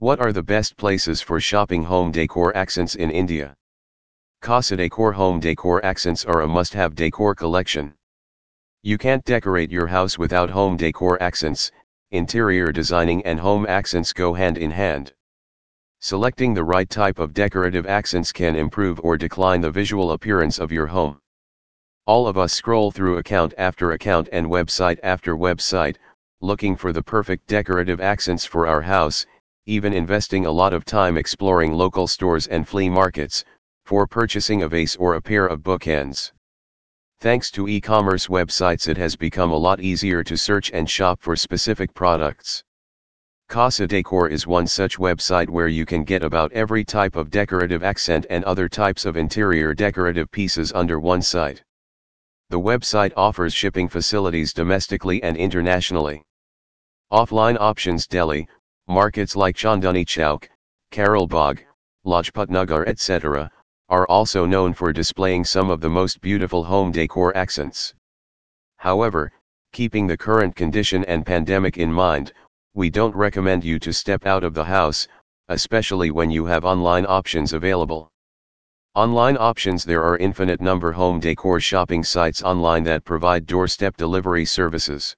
What are the best places for shopping home decor accents in India? Casa Decor home decor accents are a must-have decor collection. You can't decorate your house without home decor accents, interior designing and home accents go hand in hand. Selecting the right type of decorative accents can improve or decline the visual appearance of your home. All of us scroll through account after account and website after website, looking for the perfect decorative accents for our house, even investing a lot of time exploring local stores and flea markets, for purchasing a vase or a pair of bookends. Thanks to e-commerce websites it has become a lot easier to search and shop for specific products. Casa Decor is one such website where you can get about every type of decorative accent and other types of interior decorative pieces under one site. The website offers shipping facilities domestically and internationally. Offline options Delhi, markets like Chandni Chowk, Karol Bagh, Lajpat Nagar etc., are also known for displaying some of the most beautiful home decor accents. However, keeping the current condition and pandemic in mind, we don't recommend you to step out of the house, especially when you have online options available. Online options There are infinite number home decor shopping sites online that provide doorstep delivery services.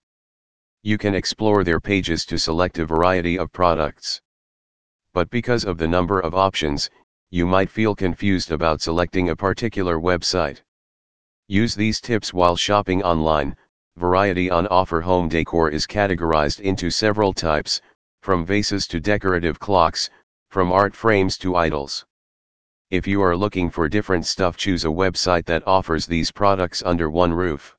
You can explore their pages to select a variety of products. But because of the number of options, you might feel confused about selecting a particular website. Use these tips while shopping online, Variety on offer home decor is categorized into several types, from vases to decorative clocks, from art frames to idols. If you are looking for different stuff choose a website that offers these products under one roof.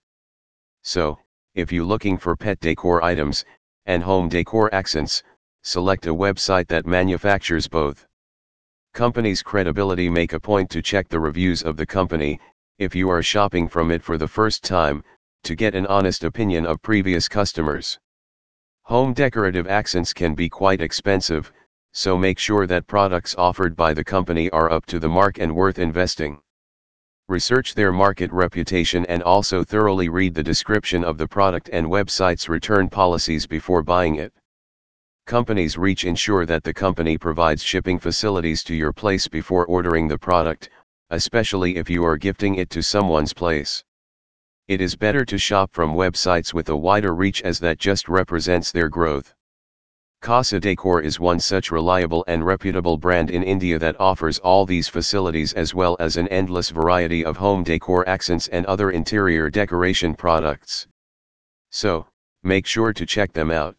So, if you're looking for pet decor items, and home decor accents, select a website that manufactures both. Company's credibility make a point to check the reviews of the company, if you are shopping from it for the first time, to get an honest opinion of previous customers. Home decorative accents can be quite expensive, so make sure that products offered by the company are up to the mark and worth investing. Research their market reputation and also thoroughly read the description of the product and website's return policies before buying it. Companies reach ensure that the company provides shipping facilities to your place before ordering the product, especially if you are gifting it to someone's place. It is better to shop from websites with a wider reach as that just represents their growth. Casa Decor is one such reliable and reputable brand in India that offers all these facilities as well as an endless variety of home decor accents and other interior decoration products. So, make sure to check them out.